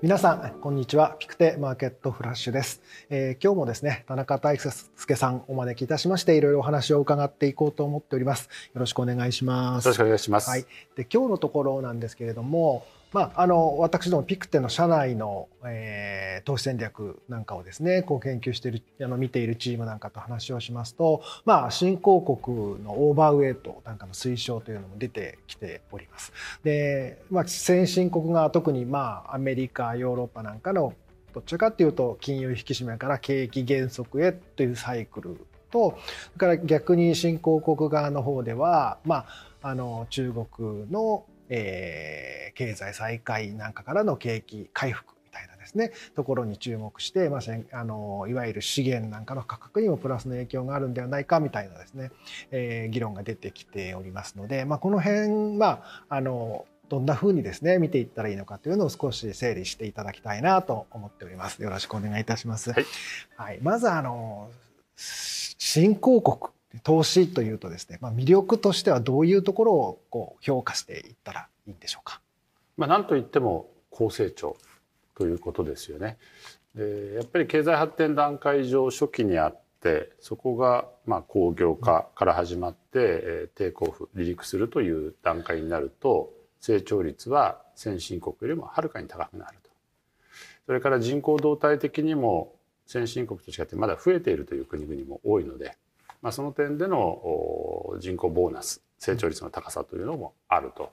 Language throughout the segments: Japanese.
皆さんこんにちは。ピクテマーケットフラッシュです、えー、今日もですね田中大輔さんお招きいたしましていろいろお話を伺っていこうと思っております。よろしくお願いします。よろしくお願いします、はい、で今日のところなんですけれどもまあ、あの私どもピクテの社内の、えー、投資戦略なんかをですねこう研究しているあの見ているチームなんかと話をしますと、まあ、新興国のオーバーウェイトなんかの推奨というのも出てきております。で、まあ、先進国が特に、まあ、アメリカヨーロッパなんかのどっちかっていうと金融引き締めから景気減速へというサイクルとそれから逆に新興国側の方では、まあ、あの中国のえー、経済再開なんかからの景気回復みたいなですねところに注目して、まあ、あのいわゆる資源なんかの価格にもプラスの影響があるんではないかみたいなですね、えー、議論が出てきておりますので、まあ、この辺まああのどんなふうにですね見ていったらいいのかというのを少し整理していただきたいなと思っております。よろしくお願いいたします。はい、はい、まずあの新興国投資というとですね、まあ、魅力としてはどういうところをこう評価していったらいいんでしょうか？まあ、なんといっても高成長ということですよね。でやっぱり経済発展段階上初期にあってそこがまあ工業化から始まって、えテイクオフ離陸するという段階になると成長率は先進国よりもはるかに高くなると。それから人口動態的にも先進国と違ってまだ増えているという国々も多いのでまあ、その点での人口ボーナス成長率の高さというのもあると。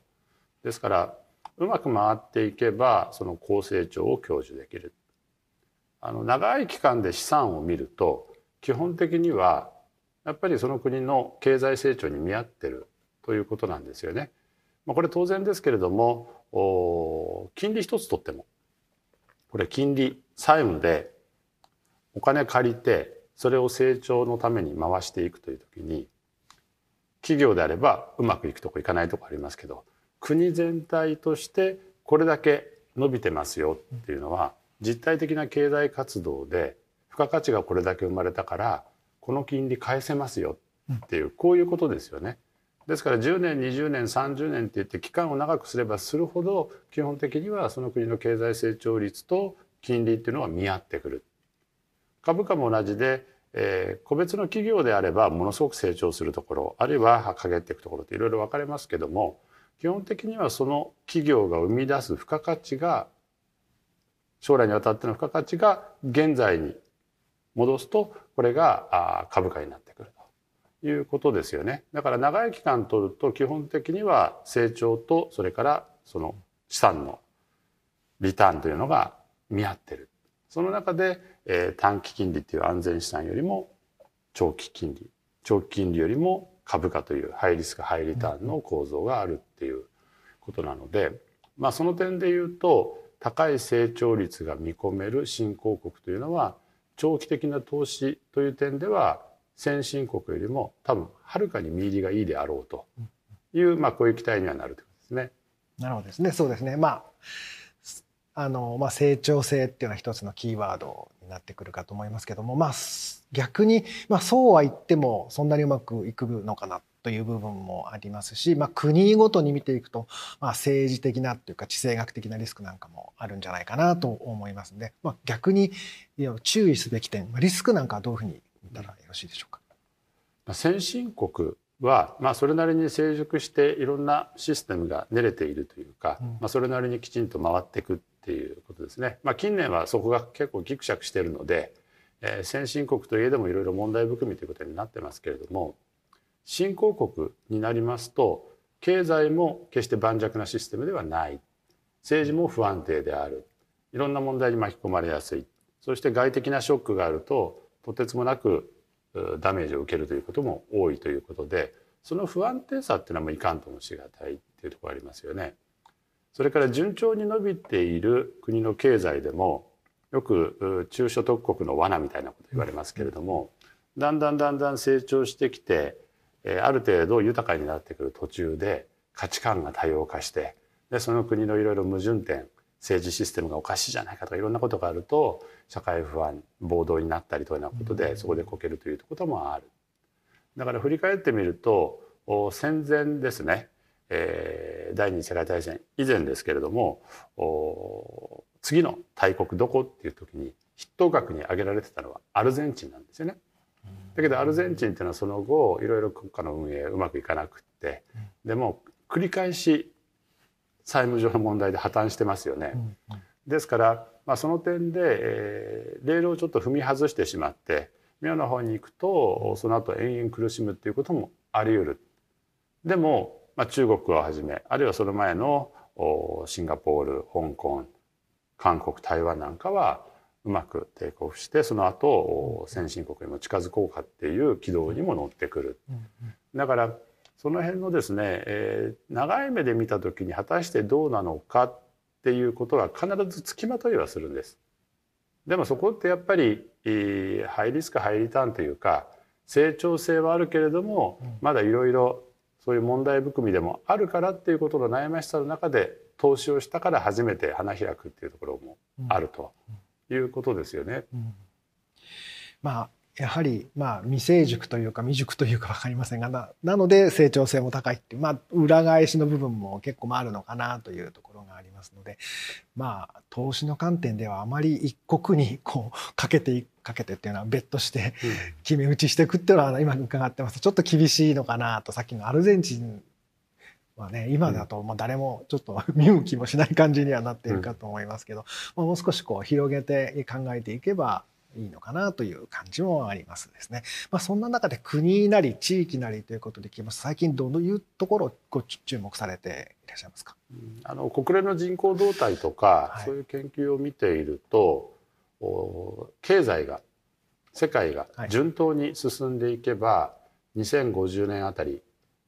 ですからうまく回っていけばその高成長を享受できる。あの長い期間で資産を見ると基本的にはやっぱりその国の経済成長に見合ってるということなんですよね。まあ、これ当然ですけれども金利一つとってもこれ金利債務でお金借りてそれを成長のために回していくという時に企業であればうまくいくとこいかないとこありますけど国全体としてこれだけ伸びてますよっていうのは実体的な経済活動で付加価値がこれだけ生まれたからこの金利返せますよっていうこういうことですよね。ですから10年20年30年って言って期間を長くすればするほど基本的にはその国の経済成長率と金利っていうのは見合ってくる。株価も同じで、えー、個別の企業であればものすごく成長するところあるいは陰っていくところっていろいろ分かれますけども基本的にはその企業が生み出す付加価値が将来にわたっての付加価値が現在に戻すとこれが株価になってくるということですよね。だから長い期間取ると基本的には成長とそれからその資産のリターンというのが見合ってる。その中でえー、短期金利っていう安全資産よりも長期金利長期金利よりも株価というハイリスクハイリターンの構造があるっていうことなので、まあ、その点で言うと高い成長率が見込める新興国というのは長期的な投資という点では先進国よりも多分はるかに見入りがいいであろうという、まあ、こういう期待にはなるということですね。なるほどですね。そうですね。まああの、まあ、成長性っていうのは一つのキーワードになってくるかと思いますけども、まあ、逆に、まあ、そうは言ってもそんなにうまくいくのかなという部分もありますし、まあ、国ごとに見ていくと、まあ、政治的なというか地政学的なリスクなんかもあるんじゃないかなと思いますので、まあ、逆に注意すべき点リスクなんかはどういうふうに見たらよろしいでしょうか？先進国は、まあ、それなりに成熟していろんなシステムが練れているというか、うん、まあ、それなりにきちんと回っていくっていうことですね。まあ、近年はそこが結構ギクシャクしているので、えー、先進国といえどもいろいろ問題含みということになってますけれども新興国になりますと経済も決して盤石なシステムではない政治も不安定であるいろんな問題に巻き込まれやすいそして外的なショックがあるととてつもなくダメージを受けるということも多いということでその不安定さっていうのはもういかんともしがたいっていうところありますよね。それから順調に伸びている国の経済でもよく中所得国の罠みたいなこと言われますけれどもだんだんだんだん成長してきてある程度豊かになってくる途中で価値観が多様化してでその国のいろいろ矛盾点政治システムがおかしいじゃないかとかいろんなことがあると社会不安暴動になったりというようなことでそこでこけるということもある。だから振り返ってみると戦前ですねえー、第二次世界大戦以前ですけれども次の大国どこっていう時に筆頭格に挙げられてたのはアルゼンチンなんですよね。だけどアルゼンチンっていうのはその後いろいろ国家の運営うまくいかなくってでも繰り返し債務上の問題で破綻してますよね。ですから、まあ、その点で、えー、レールをちょっと踏み外してしまって妙な方に行くとその後延々苦しむっていうこともあり得る。でも、まあ、中国をはじめあるいはその前のシンガポール香港韓国台湾なんかはうまくテイクオフしてその後先進国にも近づこうかっていう軌道にも乗ってくる。だからその辺のですね、えー、長い目で見た時に果たしてどうなのかっていうことが必ずつきまといはするんです。でもそこってやっぱり、えー、ハイリスクハイリターンというか成長性はあるけれどもまだいろいろそういう問題含みでもあるからっていうことの悩ましさの中で投資をしたから初めて花開くっていうところもあるということですよね。うんうん、まあやはりまあ未成熟というか未熟というか分かりませんがななので成長性も高いっていうまあ裏返しの部分も結構あるのかなというところがありますのでまあ投資の観点ではあまり一国にこうかけてかけてっていうのは別途して決め打ちしていくっていうのは今伺ってます。とちょっと厳しいのかなとさっきのアルゼンチンはね今だとまあ誰もちょっと見向きもしない感じにはなっているかと思いますけど、まあ、もう少しこう広げて考えていけばいいのかなという感じもありますですね。まあ、そんな中で国なり地域なりということで聞きます。最近どういうところをご注目されていらっしゃいますか？あの国連の人口動態とか、はい、そういう研究を見ていると経済が世界が順当に進んでいけば、はい、2050年あたり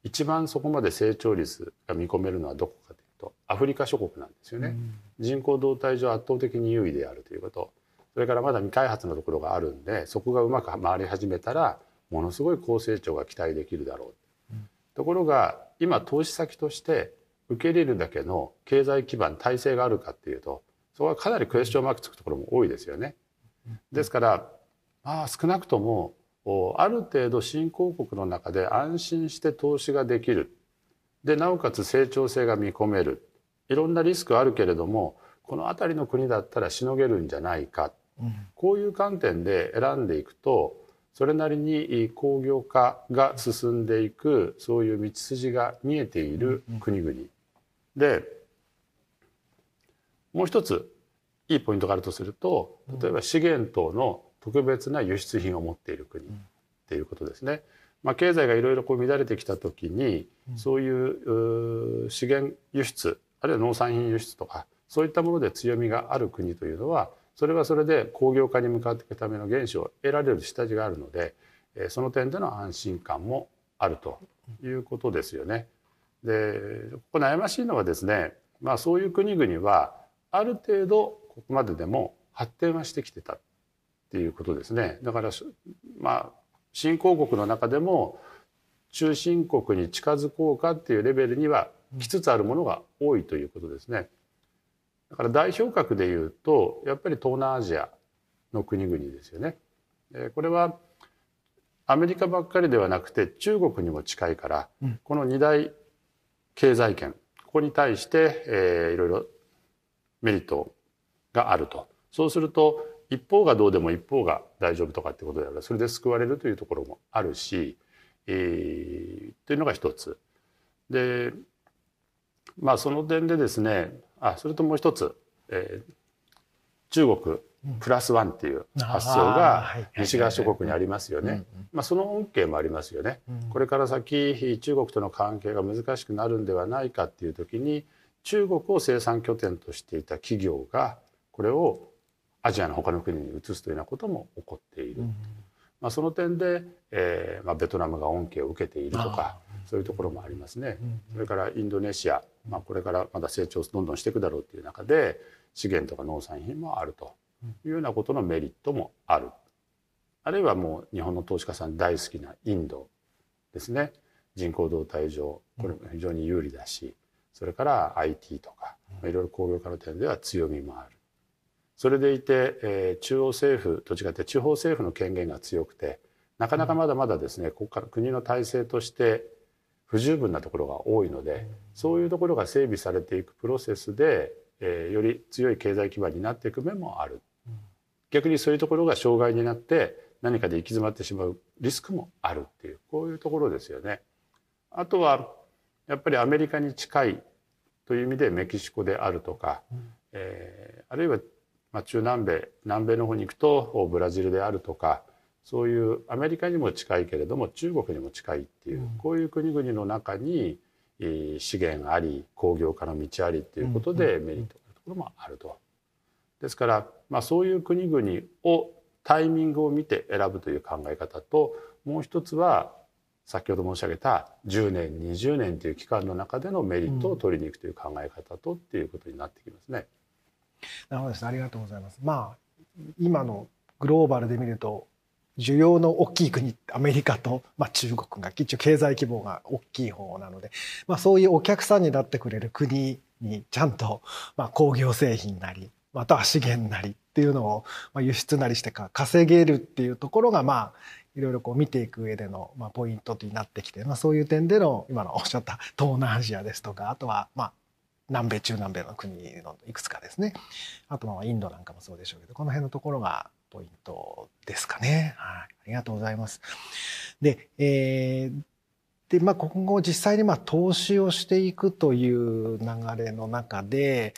一番そこまで成長率が見込めるのはどこかというとアフリカ諸国なんですよね。人口動態上圧倒的に優位であるということそれからまだ未開発のところがあるんでそこがうまく回り始めたらものすごい高成長が期待できるだろう、うん、ところが今投資先として受け入れるだけの経済基盤体制があるかっていうとそこはかなりクエスチョンマークつくところも多いですよね。ですからまあ少なくともある程度新興国の中で安心して投資ができる。でなおかつ成長性が見込める。いろんなリスクあるけれどもこの辺りの国だったらしのげるんじゃないか。こういう観点で選んでいくとそれなりに工業化が進んでいくそういう道筋が見えている国々。でもう一ついいポイントがあるとすると例えば資源等の特別な輸出品を持っている国っていうことですね。まあ、経済がいろいろこう乱れてきた時にそういう資源輸出あるいは農産品輸出とかそういったもので強みがある国というのはそれはそれで工業化に向かっていくための原資を得られる下地があるのでその点での安心感もあるということですよね。でここ悩ましいのはですね、まあ、そういう国々はある程度ここまででも発展はしてきてたっていうことですね。だからまあ新興国の中でも中心国に近づこうかっていうレベルには来つつあるものが多いということですね。だから代表格でいうとやっぱり東南アジアの国々ですよね。これはアメリカばっかりではなくて中国にも近いから、うん、この二大経済圏ここに対して、えー、いろいろメリットがあるとそうすると一方がどうでも一方が大丈夫とかってことであればそれで救われるというところもあるし、えー、というのが一つ。でまあその点でですねあそれともう一つ、えー、中国プラスワンっていう発想が西側諸国にありますよね。まあその恩恵もありますよね。これから先中国との関係が難しくなるんではないかっていう時に中国を生産拠点としていた企業がこれをアジアの他の国に移すというようなことも起こっている。まあ、その点で、えーまあ、ベトナムが恩恵を受けているとかそういうところもありますね。それからインドネシア、まあ、これからまだ成長どんどんしていくだろうという中で資源とか農産品もあるというようなことのメリットもある。あるいはもう日本の投資家さん大好きなインドですね。人口動態上これも非常に有利だしそれから IT とかいろいろ工業化の点では強みもある。それでいて、えー、中央政府と違って地方政府の権限が強くてなかなかまだまだですね国家国の体制として不十分なところが多いのでそういうところが整備されていくプロセスで、えー、より強い経済基盤になっていく面もある。逆にそういうところが障害になって何かで行き詰まってしまうリスクもあるっていうこういうところですよね。あとはやっぱりアメリカに近いという意味でメキシコであるとか、うん、えー、あるいはまあ中南米南米の方に行くとブラジルであるとかそういうアメリカにも近いけれども中国にも近いっていう、うん、こういう国々の中に資源あり工業化の道ありっていうことでメリットのところもあると。ですから、まあ、そういう国々をタイミングを見て選ぶという考え方ともう一つは先ほど申し上げた10年20年という期間の中でのメリットを取りに行くという考え方とっていうことになってきますね。なるほどですありがとうございます。まあ今のグローバルで見ると需要の大きい国アメリカと、まあ、中国が一応経済規模が大きい方なので、まあ、そういうお客さんになってくれる国にちゃんと、まあ、工業製品なりまたは資源なりっていうのを、まあ、輸出なりしてか稼げるっていうところがまあいろいろこう見ていく上での、まあ、ポイントになってきて、まあ、そういう点での今のおっしゃった東南アジアですとかあとはまあ南米中南米の国のいくつかですね。あとはインドなんかもそうでしょうけどこの辺のところがポイントですかね。はい、ありがとうございます。で、えー、で、まあ、今後実際にまあ投資をしていくという流れの中で、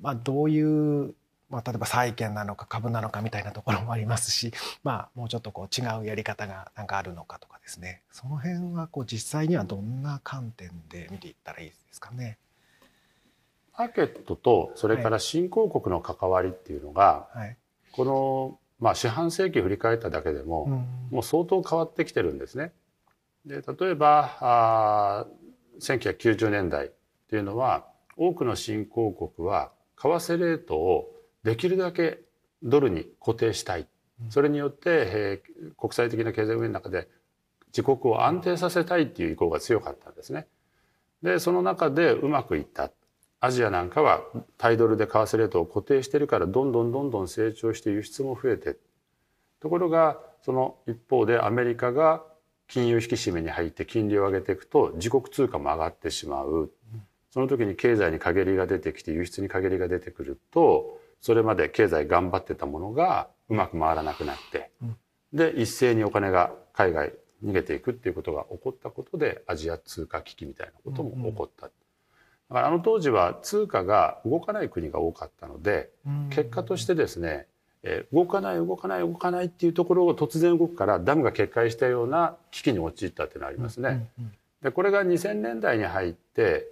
まあ、どういう、まあ、例えば債券なのか株なのかみたいなところもありますし、まあ、もうちょっとこう違うやり方がなんかあるのかとかですね、その辺はこう実際にはどんな観点で見ていったらいいですかね。マーケットとそれから新興国の関わりっていうのが、はい、この、まあ、四半世紀振り返っただけでも、うん、もう相当変わってきてるんですね。で例えばあ1990年代っていうのは多くの新興国は為替レートをできるだけドルに固定したい。それによって、えー、国際的な経済運営の中で自国を安定させたいっていう意向が強かったんですね。で、その中でうまくいった。アジアなんかはタイドルで為替レートを固定してるからどんどんどんどん成長して輸出も増えてところがその一方でアメリカが金融引き締めに入って金利を上げていくと自国通貨も上がってしまうその時に経済に陰りが出てきて輸出に陰りが出てくるとそれまで経済頑張ってたものがうまく回らなくなってで一斉にお金が海外逃げていくっていうことが起こったことでアジア通貨危機みたいなことも起こった。だからあの当時は通貨が動かない国が多かったので結果としてですね動かない動かない動かないっていうところを突然動くからダムが決壊したような危機に陥ったっていうのがありますね。でこれが2000年代に入って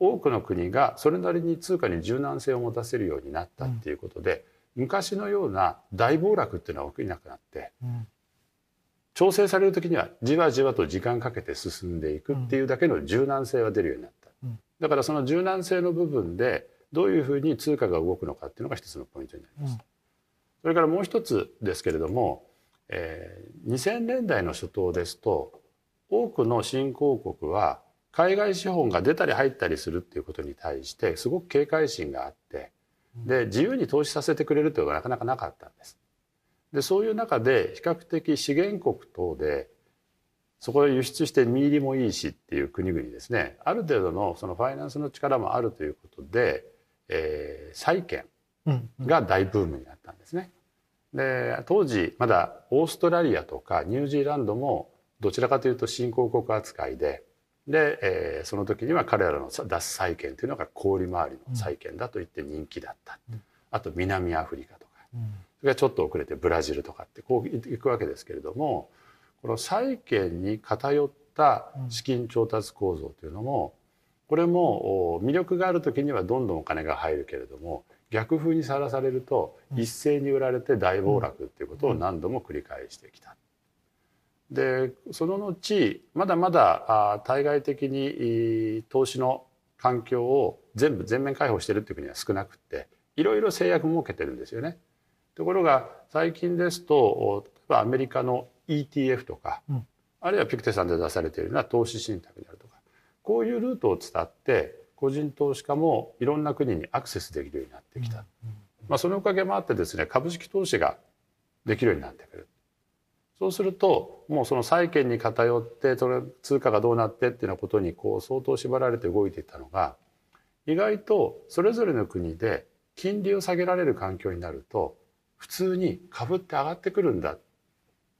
多くの国がそれなりに通貨に柔軟性を持たせるようになったっていうことで、昔のような大暴落っていうのは起きなくなって、調整される時にはじわじわと時間かけて進んでいくっていうだけの柔軟性は出るようになった。だからその柔軟性の部分でどういうふうに通貨が動くのかっていうのが一つのポイントになります。うん、それからもう一つですけれども、えー、2000年代の初頭ですと多くの新興国は海外資本が出たり入ったりするっていうことに対してすごく警戒心があってで自由に投資させてくれるというのがなかなかなかったんです。でそういう中で比較的資源国等でそこへ輸出して身入りもいいしっていう国々ですね。ある程度のそのファイナンスの力もあるということで、えー、債券が大ブームになったんですね。で当時まだオーストラリアとかニュージーランドもどちらかというと新興国扱いでで、えー、その時には彼らの出す債券というのが氷回りの債券だと言って人気だった、うん、あと南アフリカとか、うん、それがちょっと遅れてブラジルとかってこういくわけですけれどもこの債券に偏った資金調達構造というのも、これも魅力がある時にはどんどんお金が入るけれども逆風にさらされると一斉に売られて大暴落っていうことを何度も繰り返してきた。でその後まだまだ対外的に投資の環境を全部全面開放してるっていう国は少なくっていろいろ制約設けてるんですよね。ところが最近ですと例えばアメリカの ETF とか、うん、あるいはピクテさんで出されているような投資信託であるとかこういうルートを伝って個人投資家もいろんな国にアクセスできるようになってきた、まあ、そのおかげもあってですね株式投資ができるようになってくる。そうするともうその債券に偏ってそれ通貨がどうなってっていうようなことにこう相当縛られて動いていったのが意外とそれぞれの国で金利を下げられる環境になると普通に株って上がってくるんだっ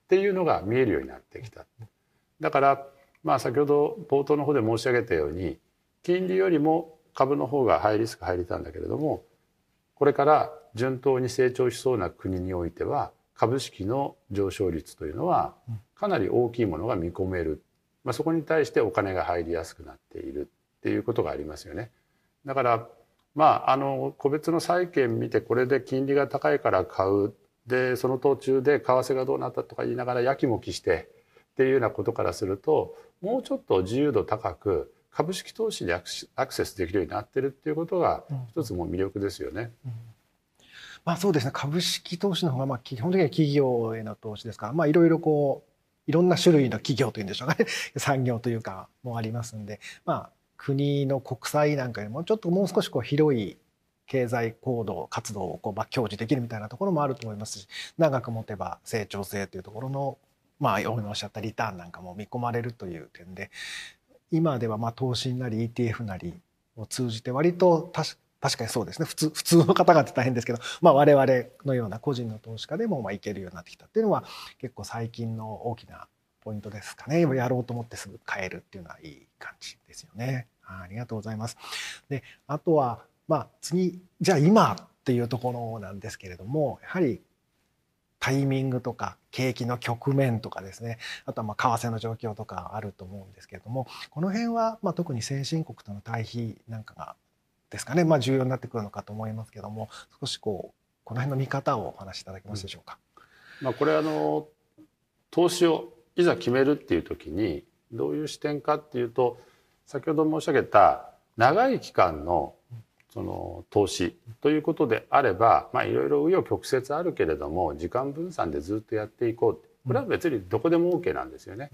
っていうのが見えるようになってきた。だからまあ先ほど冒頭の方で申し上げたように金利よりも株の方がハイリスク入りたんだけれどもこれから順当に成長しそうな国においては株式の上昇率というのはかなり大きいものが見込める、まあ、そこに対してお金が入りやすくなっているっていうことがありますよね。だからまああの個別の債券見てこれで金利が高いから買うでその途中で為替がどうなったとか言いながらやきもきしてっていうようなことからするともうちょっと自由度高く株式投資でアクセスできるようになってるっていうことが一つも魅力ですよね。うんうん。まあそうですね。株式投資の方がまあ基本的には企業への投資ですか。らまあいろいろこういろんな種類の企業というんでしょうかね。産業というかもありますんで。まあ国の国債なんかよりもちょっともう少しこう広い経済行動活動をこうまあ享受できるみたいなところもあると思いますし長く持てば成長性というところのまあおっしゃったリターンなんかも見込まれるという点で今ではまあ投資なり ETF なりを通じて割と確かにそうですね普通普通の方々って大変ですけど、まあ、我々のような個人の投資家でもまあいけるようになってきたっていうのは結構最近の大きなポイントですかねやろうと思ってすぐ買えるっていうのはいい感じですよね。ありがとうございます。であとはまあ次じゃあ今っていうところなんですけれどもやはりタイミングとか景気の局面とかですね。あとはまあ為替の状況とかあると思うんですけれどもこの辺はまあ特に先進国との対比なんかがですかね、まあ、重要になってくるのかと思いますけども少しこうこの辺の見方をお話しいただけますでしょうか。うん、まあ、これあの投資をいざ決めるっていう時にどういう視点かっていうと先ほど申し上げた長い期間のその投資ということであれば、いろいろ紆余曲折あるけれども時間分散でずっとやっていこうこれは別にどこでも OK なんですよね。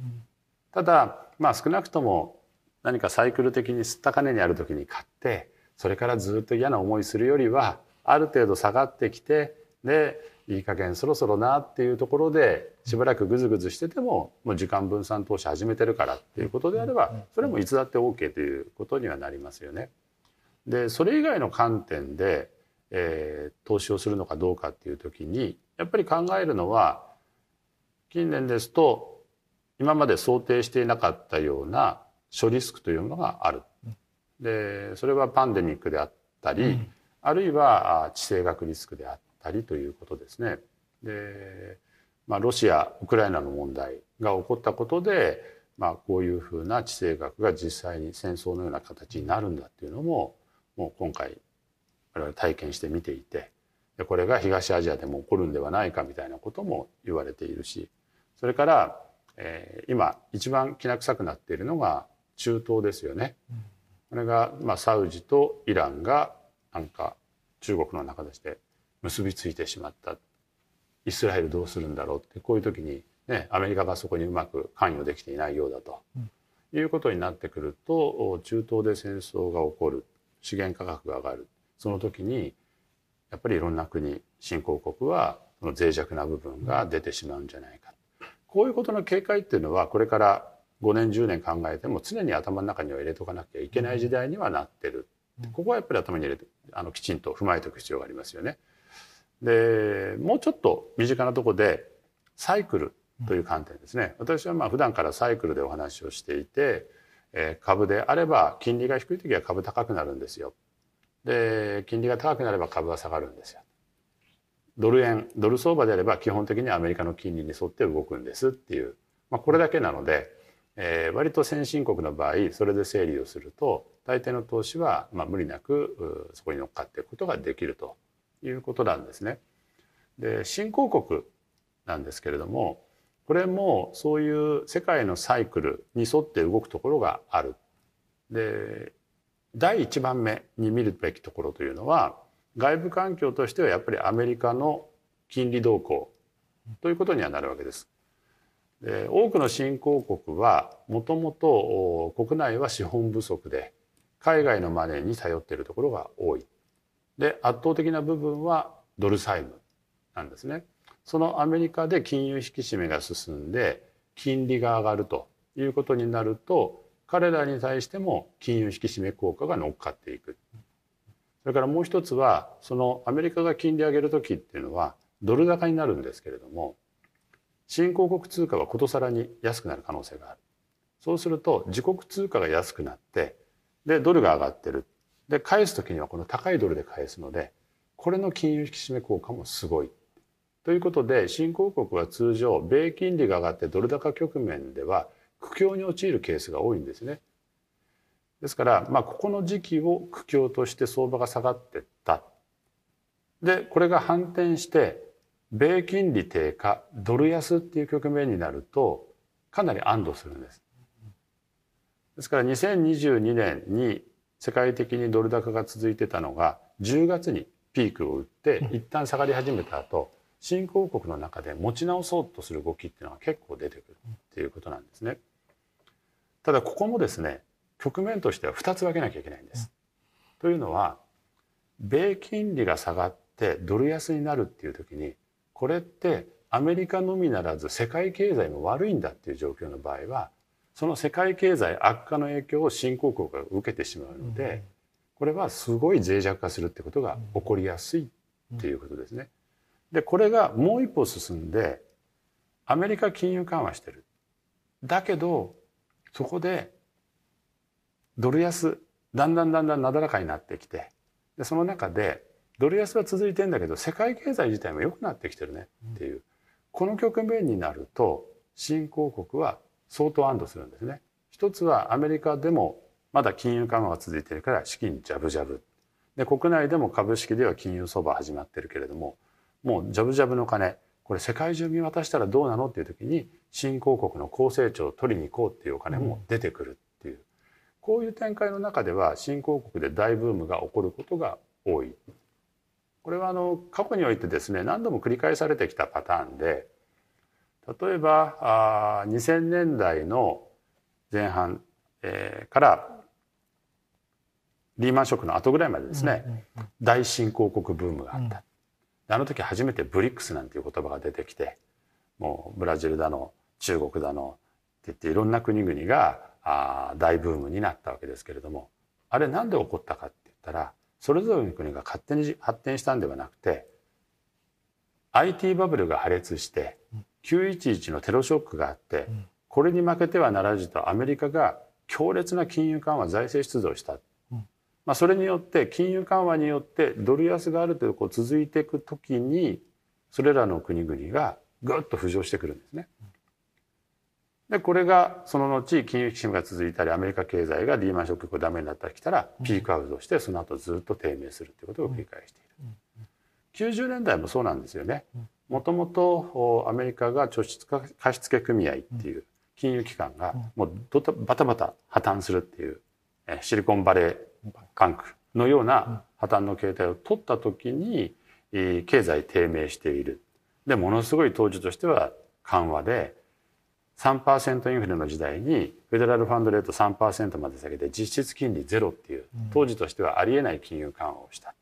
ただ、まあ、少なくとも何かサイクル的に吸った金にある時に買ってそれからずっと嫌な思いするよりはある程度下がってきてでいい加減そろそろなっていうところでしばらくグズグズしててももう時間分散投資始めてるからっていうことであればそれもいつだって OK ということにはなりますよね。でそれ以外の観点で、えー、投資をするのかどうかっていう時にやっぱり考えるのは近年ですと今まで想定していなかったような諸リスクというのがある。でそれはパンデミックであったり、うん、あるいは地政学リスクであったりということですね。で、まあ、ロシアウクライナの問題が起こったことで、まあ、こういうふうな地政学が実際に戦争のような形になるんだっていうのももう今回我々体験して見ていてでこれが東アジアでも起こるんではないかみたいなことも言われているしそれから、えー、今一番きな臭くなっているのが中東ですよね。うんこれが、まあ、サウジとイランがなんか中国の中でして結びついてしまった。イスラエルどうするんだろうってこういう時に、ね、アメリカがそこにうまく関与できていないようだと、うん、いうことになってくると中東で戦争が起こる資源価格が上がるその時にやっぱりいろんな国新興国はその脆弱な部分が出てしまうんじゃないか。こういうことの警戒っていうのはこれから5年10年考えても常に頭の中には入れとかなきゃいけない時代にはなってる、ここはやっぱり頭に入れてあのきちんと踏まえておく必要がありますよね。でもうちょっと身近なとこでサイクルという観点ですね私はまあ普段からサイクルでお話をしていて、え、株であれば金利が低い時は株高くなるんですよ。で金利が高くなれば株は下がるんですよ。ドル円ドル相場であれば基本的にアメリカの金利に沿って動くんですっていう、まあ、これだけなのでえー、割と先進国の場合それで整理をすると大抵の投資は、まあ、無理なくそこに乗っかっていくことができるということなんですね。で新興国なんですけれどもこれもそういう世界のサイクルに沿って動くところがある。で第1番目に見るべきところというのは外部環境としてはやっぱりアメリカの金利動向ということにはなるわけです。で多くの新興国はもともと国内は資本不足で海外のマネーに頼っているところが多い。で圧倒的な部分はドル債務なんですね。そのアメリカで金融引き締めが進んで金利が上がるということになると彼らに対しても金融引き締め効果が乗っかっていく。それからもう一つはそのアメリカが金利上げる時っていうのはドル高になるんですけれども新興国通貨はことさらに安くなる可能性がある。そうすると自国通貨が安くなってでドルが上がってる。で返す時にはこの高いドルで返すのでこれの金融引き締め効果もすごい。ということで新興国は通常米金利が上がってドル高局面では苦境に陥るケースが多いんですね。ですから、まあ、ここの時期を苦境として相場が下がっていった。でこれが反転して米金利低下ドル安っていう局面になるとかなり安堵するんです。ですから2022年に世界的にドル高が続いてたのが10月にピークを打って 一旦下がり始めた後新興国の中で持ち直そうとする動きっていうのが結構出てくるっていうことなんですね。ただここもですね局面としては2つ分けなきゃいけないんです。というのは米金利が下がってドル安になるっていう時にこれってアメリカのみならず世界経済も悪いんだっていう状況の場合はその世界経済悪化の影響を新興国が受けてしまうので、これはすごい脆弱化するってことが起こりやすいっていうことですね。でこれがもう一歩進んでアメリカ金融緩和してる。だけどそこでドル安だんだんだんだんなだらかになってきてでその中でドル安は続いてんだけど世界経済自体も良くなってきてるねっていう、この局面になると新興国は相当安堵するんですね。一つはアメリカでもまだ金融緩和が続いてるから資金ジャブジャブ。で国内でも株式では金融相場始まってるけれどももうジャブジャブの金これ世界中見渡したらどうなのっていう時に新興国の高成長を取りに行こうっていうお金も出てくるっていう、こういう展開の中では新興国で大ブームが起こることが多い。これはあの過去においてですね何度も繰り返されてきたパターンで例えばあ2000年代の前半、えー、からリーマンショックの後ぐらいまでですね、大新興国ブームがあった。あの時初めてブリックスなんていう言葉が出てきてもうブラジルだの中国だのって言っていろんな国々があ大ブームになったわけですけれどもあれなんで起こったかって言ったらそれぞれの国が勝手に発展したんではなくて IT バブルが破裂して911のテロショックがあって、これに負けてはならずとアメリカが強烈な金融緩和財政出動した、まあ、それによって金融緩和によってドル安がある程度こう続いていく時にそれらの国々がぐっと浮上してくるんですね。でこれがその後金融引き締めが続いたりアメリカ経済がリーマンショックがダメになったりきたらピークアウトしてその後ずっと低迷するということを繰り返している。90年代もそうなんですよね。もともとアメリカが貯出貸付組合っていう金融機関がもうバタバタ破綻するっていうシリコンバレー管区のような破綻の形態を取った時に経済低迷している。でものすごい当時としては緩和で3%インフレの時代にフェデラルファンドレート3%まで下げて実質金利ゼロっていう当時としてはありえない金融緩和をした。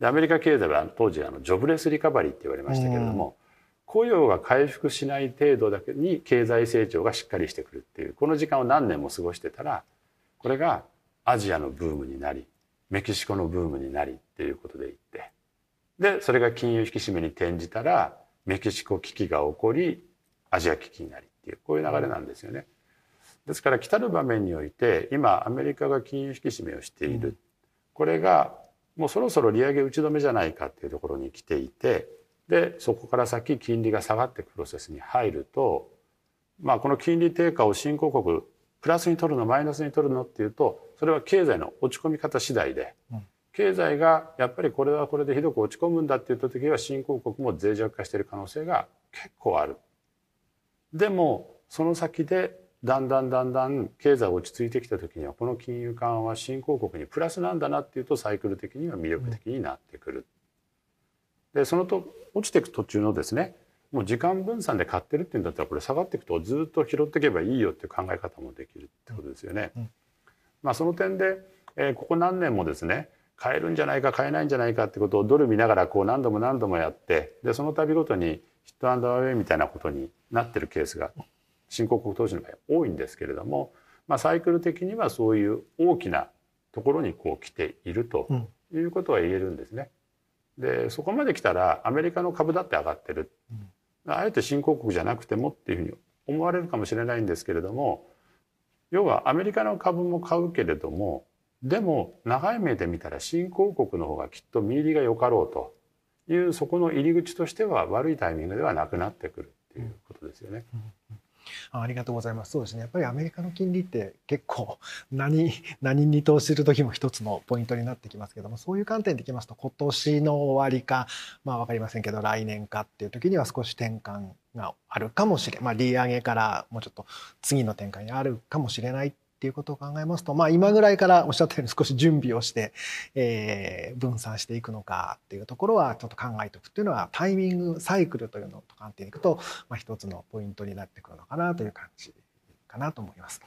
でアメリカ経済は当時あのジョブレスリカバリーって言われましたけれども、雇用が回復しない程度だけに経済成長がしっかりしてくるっていうこの時間を何年も過ごしてたらこれがアジアのブームになりメキシコのブームになりっていうことでいってでそれが金融引き締めに転じたらメキシコ危機が起こりアジア危機になりっていうこういう流れなんですよね。ですから来たる場面において今アメリカが金融引き締めをしているこれがもうそろそろ利上げ打ち止めじゃないかっていうところに来ていてでそこから先金利が下がっていくプロセスに入ると、まあ、この金利低下を新興国プラスに取るのマイナスに取るのっていうとそれは経済の落ち込み方次第で、経済がやっぱりこれはこれでひどく落ち込むんだって言った時は新興国も脆弱化している可能性が結構ある。でもその先でだんだんだんだん経済落ち着いてきた時にはこの金融緩和は新興国にプラスなんだなっていうとサイクル的には魅力的になってくる。でそのと落ちていく途中のですねもう時間分散で買ってるっていうんだったらこれ下がっていくとずっと拾っていけばいいよっていう考え方もできるってことですよね。まあ、その点で、えー、ここ何年もですね買えるんじゃないか買えないんじゃないかってことをドル見ながらこう何度も何度もやってでその度ごとにヒットアンドアウェイみたいなことになってるケースが新興国投資の場合多いんですけれども、まあ、サイクル的にはそういう大きなところにこう来ているということは言えるんですね。でそこまで来たらアメリカの株だって上がってる、あえて新興国じゃなくてもっていうふうに思われるかもしれないんですけれども要はアメリカの株も買うけれどもでも長い目で見たら新興国の方がきっと見入りがよかろうというそこの入り口としては悪いタイミングではなくなってくるっていうことですよね。うんうんありがとうございます。そうですね。やっぱりアメリカの金利って結構 何何に投資する時も一つのポイントになってきますけども、そういう観点でいきますと今年の終わりか、まあ分かりませんけど来年かっていう時には少し転換があるかもしれまあ利上げからもうちょっと次の転換にあるかもしれないっていうことを考えますと、まあ、今ぐらいからおっしゃったように少し準備をして、えー、分散していくのかっていうところはちょっと考えておくっていうのはタイミングサイクルというのと観点でいくと、まあ、一つのポイントになってくるのかなという感じかなと思います。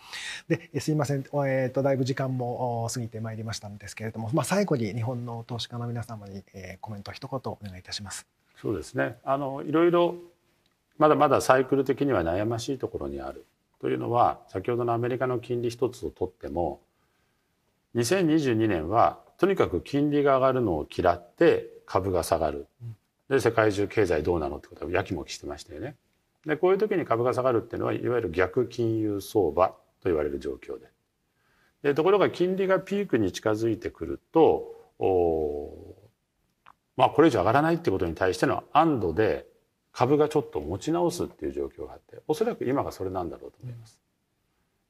ですいません、えーと、だいぶ時間も過ぎてまいりましたんですけれども、まあ、最後に日本の投資家の皆様に、えー、コメント一言お願いいたします。そうですねあのいろいろまだまだサイクル的には悩ましいところにあるというのは先ほどのアメリカの金利一つを取っても2022年はとにかく金利が上がるのを嫌って株が下がるで世界中経済どうなのってことはやきもきしてましたよね。でこういう時に株が下がるっていうのはいわゆる逆金融相場と言われる状況ででところが金利がピークに近づいてくるとおまあこれ以上上がらないってことに対しての安堵で株がちょっと持ち直すっていう状況があっておそらく今がそれなんだろうと思います。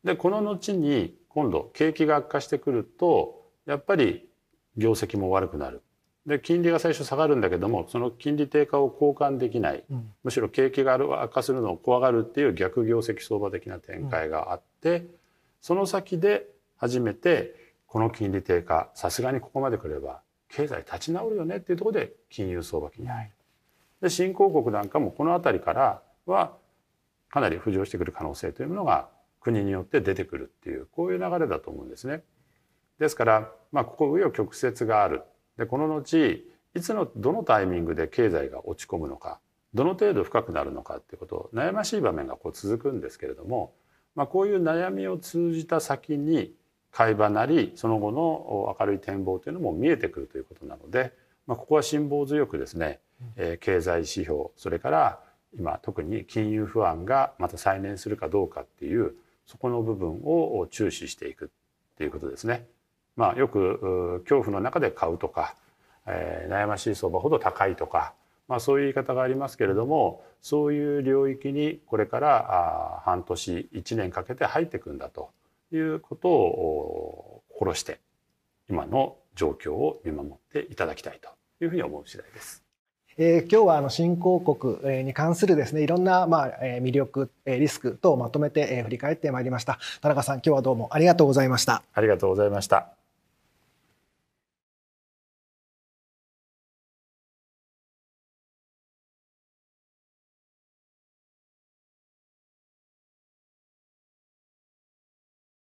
でこの後に今度景気が悪化してくるとやっぱり業績も悪くなる。で金利が最初下がるんだけどもその金利低下を交換できない、うん、むしろ景気が悪化するのを怖がるっていう逆業績相場的な展開があって、うん、その先で初めてこの金利低下さすがにここまで来れば経済立ち直るよねっていうところで金融相場期に入る。で新興国なんかもこの辺りからはかなり浮上してくる可能性というものが国によって出てくるっていうこういう流れだと思うんですね。ですから、まあ、ここ紆余曲折があるでこの後いつのどのタイミングで経済が落ち込むのかどの程度深くなるのかっていうこと悩ましい場面がこう続くんですけれども、まあ、こういう悩みを通じた先に会話なりその後の明るい展望というのも見えてくるということなので、まあ、ここは辛抱強くですねえ経済指標それから今特に金融不安がまた再燃するかどうかっていうそこの部分を注視していくっていうことですね。まあ、よく恐怖の中で買うとか、えー、悩ましい相場ほど高いとか、まあ、そういう言い方がありますけれどもそういう領域にこれから半年1年かけて入っていくんだということを心して今の状況を見守っていただきたいというふうに思う次第です。えー、今日はあの新興国に関するですねいろんなまあ魅力リスク等をまとめて振り返ってまいりました。田中さん今日はどうもありがとうございました。ありがとうございました。